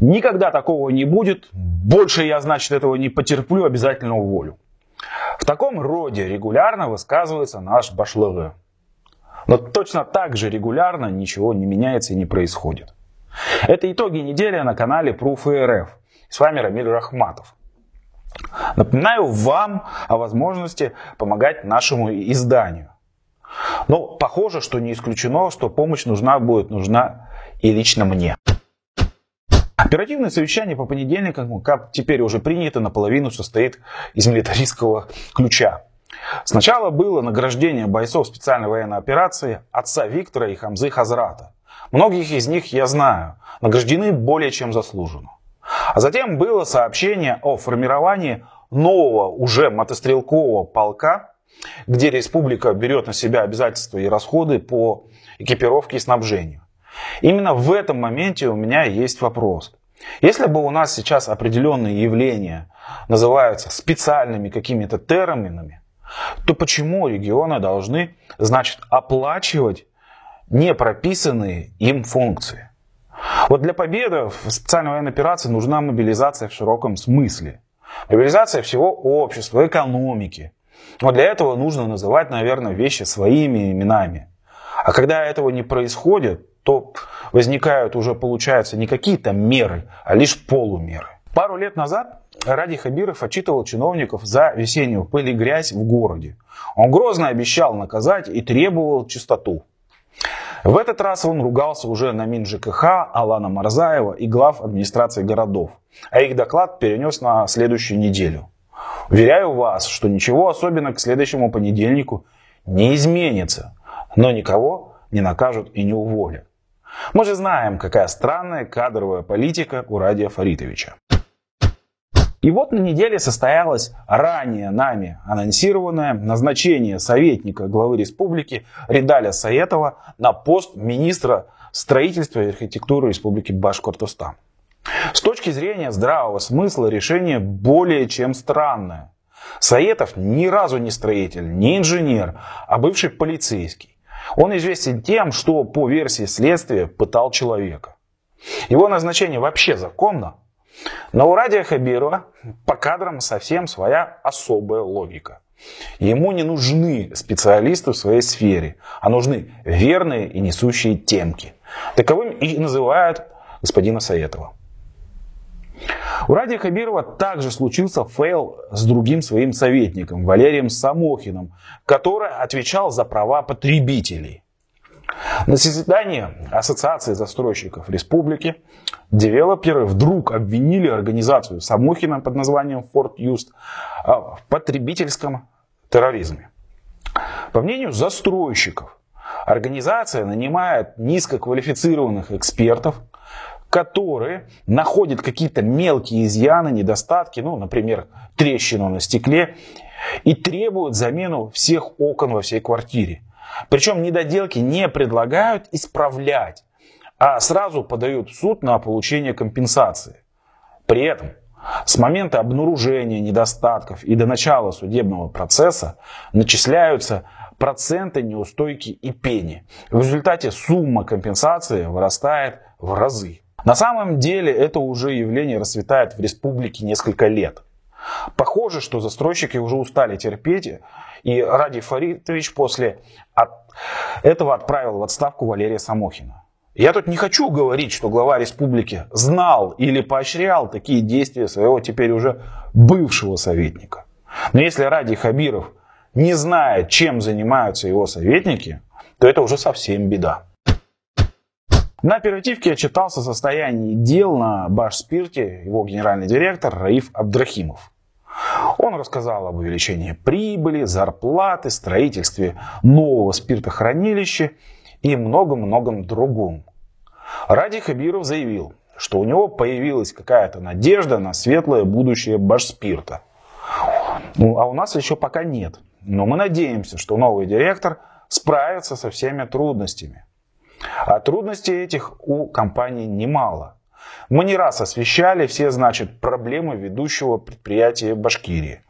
Никогда такого не будет. Больше я, значит, этого не потерплю, обязательно уволю. В таком роде регулярно высказывается наш башлыгы. Но точно так же регулярно ничего не меняется и не происходит. Это итоги недели на канале Proof РФ. С вами Рамиль Рахматов. Напоминаю вам о возможности помогать нашему изданию. Но похоже, что не исключено, что помощь нужна будет нужна и лично мне. Оперативное совещание по понедельникам, как теперь уже принято, наполовину состоит из милитаристского ключа. Сначала было награждение бойцов специальной военной операции отца Виктора и Хамзы Хазрата. Многих из них я знаю, награждены более чем заслуженно. А затем было сообщение о формировании нового уже мотострелкового полка, где республика берет на себя обязательства и расходы по экипировке и снабжению. Именно в этом моменте у меня есть вопрос. Если бы у нас сейчас определенные явления называются специальными какими-то терминами, то почему регионы должны, значит, оплачивать не прописанные им функции? Вот для победы в специальной военной операции нужна мобилизация в широком смысле. Мобилизация всего общества, экономики. Но для этого нужно называть, наверное, вещи своими именами. А когда этого не происходит, то возникают уже, получается, не какие-то меры, а лишь полумеры. Пару лет назад Ради Хабиров отчитывал чиновников за весеннюю пыль и грязь в городе. Он грозно обещал наказать и требовал чистоту. В этот раз он ругался уже на Мин ЖКХ, Алана Марзаева и глав администрации городов, а их доклад перенес на следующую неделю. Уверяю вас, что ничего особенно к следующему понедельнику не изменится, но никого не накажут и не уволят. Мы же знаем, какая странная кадровая политика у Радия Фаритовича. И вот на неделе состоялось ранее нами анонсированное назначение советника главы республики Ридаля Саетова на пост министра строительства и архитектуры республики Башкортостан. С точки зрения здравого смысла решение более чем странное. Саетов ни разу не строитель, не инженер, а бывший полицейский. Он известен тем, что по версии следствия пытал человека. Его назначение вообще законно, но у Радия Хабирова по кадрам совсем своя особая логика. Ему не нужны специалисты в своей сфере, а нужны верные и несущие темки. Таковым и называют господина Саетова. У Радия Хабирова также случился фейл с другим своим советником, Валерием Самохиным, который отвечал за права потребителей. На заседании Ассоциации застройщиков республики девелоперы вдруг обвинили организацию Самохина под названием Форт Юст в потребительском терроризме. По мнению застройщиков, организация нанимает низкоквалифицированных экспертов, которые находят какие-то мелкие изъяны, недостатки, ну, например, трещину на стекле, и требуют замену всех окон во всей квартире. Причем недоделки не предлагают исправлять, а сразу подают в суд на получение компенсации. При этом с момента обнаружения недостатков и до начала судебного процесса начисляются проценты неустойки и пени. В результате сумма компенсации вырастает в разы. На самом деле это уже явление расцветает в республике несколько лет. Похоже, что застройщики уже устали терпеть, и Ради Фаритович после этого отправил в отставку Валерия Самохина. Я тут не хочу говорить, что глава республики знал или поощрял такие действия своего теперь уже бывшего советника. Но если Ради Хабиров не знает, чем занимаются его советники, то это уже совсем беда. На оперативке отчитался о состоянии дел на Башспирте его генеральный директор Раиф Абдрахимов. Он рассказал об увеличении прибыли, зарплаты, строительстве нового спиртохранилища и многом-многом другом. Ради Хабиров заявил, что у него появилась какая-то надежда на светлое будущее Башспирта. Ну, а у нас еще пока нет. Но мы надеемся, что новый директор справится со всеми трудностями. А трудностей этих у компании немало. Мы не раз освещали все, значит, проблемы ведущего предприятия Башкирии.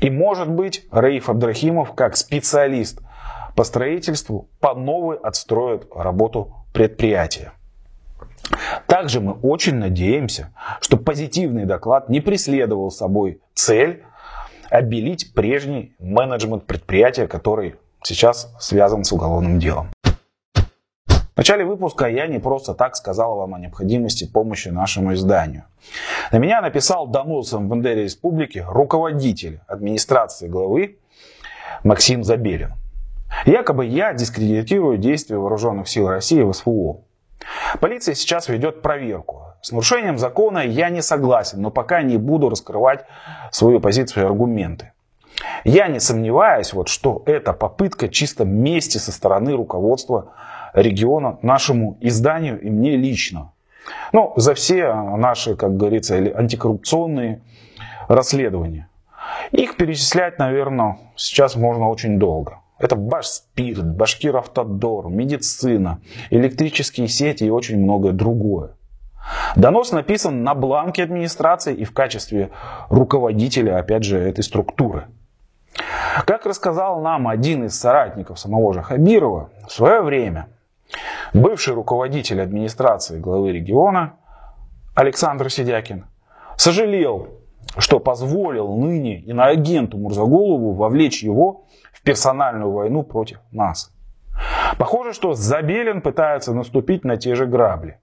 И может быть, Раиф Абдрахимов, как специалист по строительству, по новой отстроит работу предприятия. Также мы очень надеемся, что позитивный доклад не преследовал собой цель обелить прежний менеджмент предприятия, который сейчас связан с уголовным делом. В начале выпуска я не просто так сказал вам о необходимости помощи нашему изданию. На меня написал доносом в НД Республики руководитель администрации главы Максим Забелин. Якобы я дискредитирую действия вооруженных сил России в СВО. Полиция сейчас ведет проверку. С нарушением закона я не согласен, но пока не буду раскрывать свою позицию и аргументы. Я не сомневаюсь, вот, что это попытка чисто мести со стороны руководства региона нашему изданию и мне лично. Ну, за все наши, как говорится, антикоррупционные расследования. Их перечислять, наверное, сейчас можно очень долго. Это Башспирт, Башкиравтодор, медицина, электрические сети и очень многое другое. Донос написан на бланке администрации и в качестве руководителя, опять же, этой структуры. Как рассказал нам один из соратников самого же Хабирова, в свое время бывший руководитель администрации главы региона Александр Сидякин сожалел, что позволил ныне иноагенту Мурзаголову вовлечь его в персональную войну против нас. Похоже, что Забелин пытается наступить на те же грабли.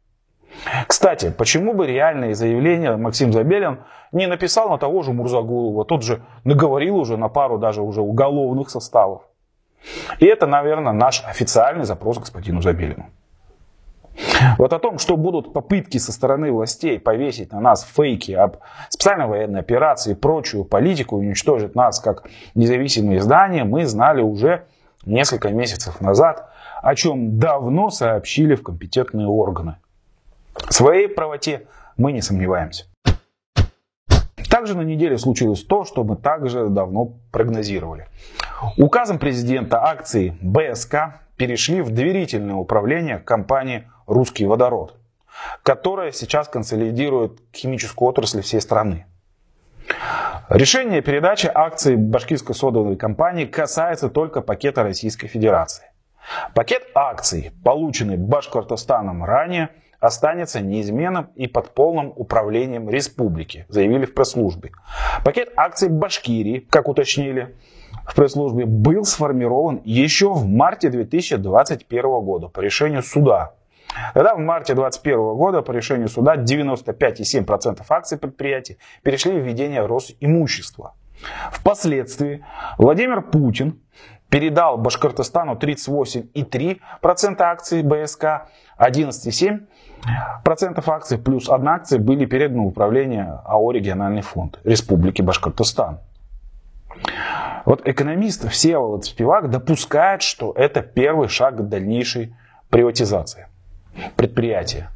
Кстати, почему бы реальные заявления Максим Забелин не написал на того же Мурзагулова? Тот же наговорил уже на пару даже уже уголовных составов. И это, наверное, наш официальный запрос господину Забелину. Вот о том, что будут попытки со стороны властей повесить на нас фейки об специальной военной операции прочую политику, уничтожить нас как независимые издания, мы знали уже несколько месяцев назад, о чем давно сообщили в компетентные органы. В своей правоте мы не сомневаемся. Также на неделе случилось то, что мы также давно прогнозировали. Указом президента акции БСК перешли в доверительное управление компании «Русский водород», которая сейчас консолидирует химическую отрасль всей страны. Решение передачи акций башкирской содовой компании касается только пакета Российской Федерации. Пакет акций, полученный Башкортостаном ранее, останется неизменным и под полным управлением республики, заявили в пресс-службе. Пакет акций Башкирии, как уточнили в пресс-службе, был сформирован еще в марте 2021 года по решению суда. Тогда в марте 2021 года по решению суда 95,7% акций предприятий перешли в ведение Росимущества. Впоследствии Владимир Путин передал Башкортостану 38,3% акций БСК, 11,7% акций плюс одна акция были переданы в управление АО «Региональный фонд» Республики Башкортостан. Вот экономист Всеволод Спивак допускает, что это первый шаг к дальнейшей приватизации предприятия.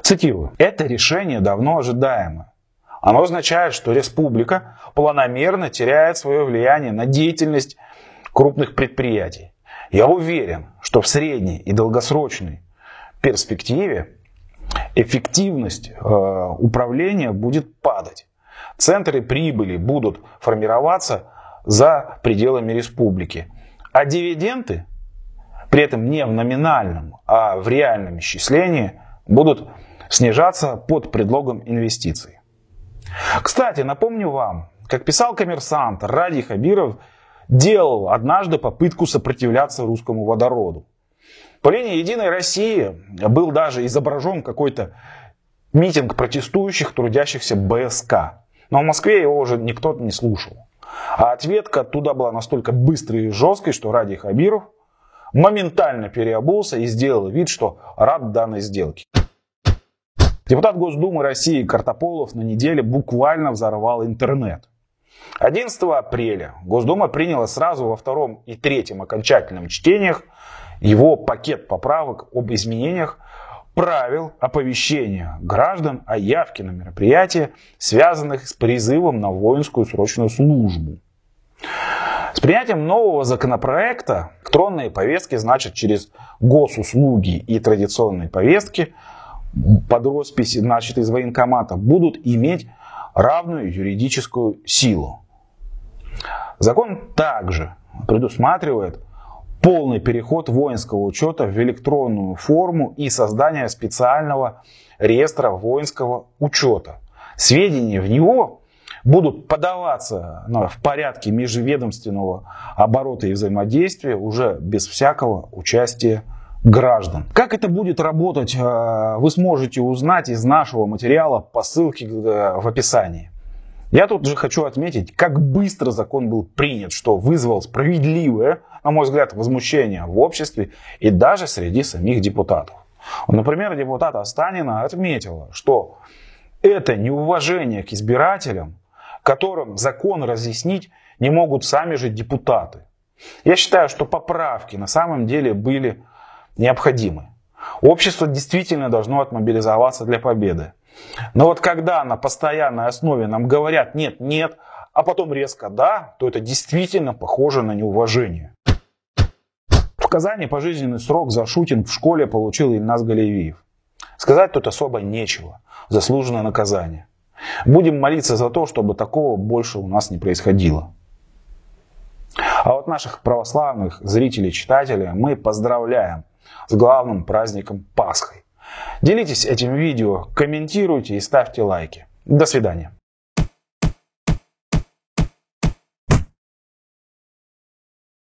Цитирую. Это решение давно ожидаемо. Оно означает, что республика планомерно теряет свое влияние на деятельность крупных предприятий. Я уверен, что в средней и долгосрочной перспективе эффективность э, управления будет падать. Центры прибыли будут формироваться за пределами республики. А дивиденды, при этом не в номинальном, а в реальном исчислении, будут снижаться под предлогом инвестиций. Кстати, напомню вам, как писал коммерсант Ради Хабиров, делал однажды попытку сопротивляться русскому водороду. По линии «Единой России» был даже изображен какой-то митинг протестующих, трудящихся БСК. Но в Москве его уже никто не слушал. А ответка оттуда была настолько быстрой и жесткой, что Ради Хабиров моментально переобулся и сделал вид, что рад данной сделке. Депутат Госдумы России Картополов на неделе буквально взорвал интернет. 11 апреля Госдума приняла сразу во втором и третьем окончательном чтениях его пакет поправок об изменениях правил оповещения граждан о явке на мероприятия, связанных с призывом на воинскую срочную службу. С принятием нового законопроекта электронные повестки, значит, через госуслуги и традиционные повестки под росписи, значит, из военкомата будут иметь равную юридическую силу. Закон также предусматривает полный переход воинского учета в электронную форму и создание специального реестра воинского учета. Сведения в него будут подаваться ну, в порядке межведомственного оборота и взаимодействия уже без всякого участия граждан. Как это будет работать, э, вы сможете узнать из нашего материала по ссылке э, в описании. Я тут же хочу отметить, как быстро закон был принят, что вызвал справедливое, на мой взгляд, возмущение в обществе и даже среди самих депутатов. Например, депутат Останина отметила, что это неуважение к избирателям, которым закон разъяснить не могут сами же депутаты. Я считаю, что поправки на самом деле были необходимы. Общество действительно должно отмобилизоваться для победы. Но вот когда на постоянной основе нам говорят нет, нет, а потом резко да, то это действительно похоже на неуважение. В Казани пожизненный срок за шутинг в школе получил Ильназ Галевиев. Сказать тут особо нечего. Заслуженное наказание. Будем молиться за то, чтобы такого больше у нас не происходило. А вот наших православных зрителей, читателей мы поздравляем с главным праздником Пасхой. Делитесь этим видео, комментируйте и ставьте лайки. До свидания.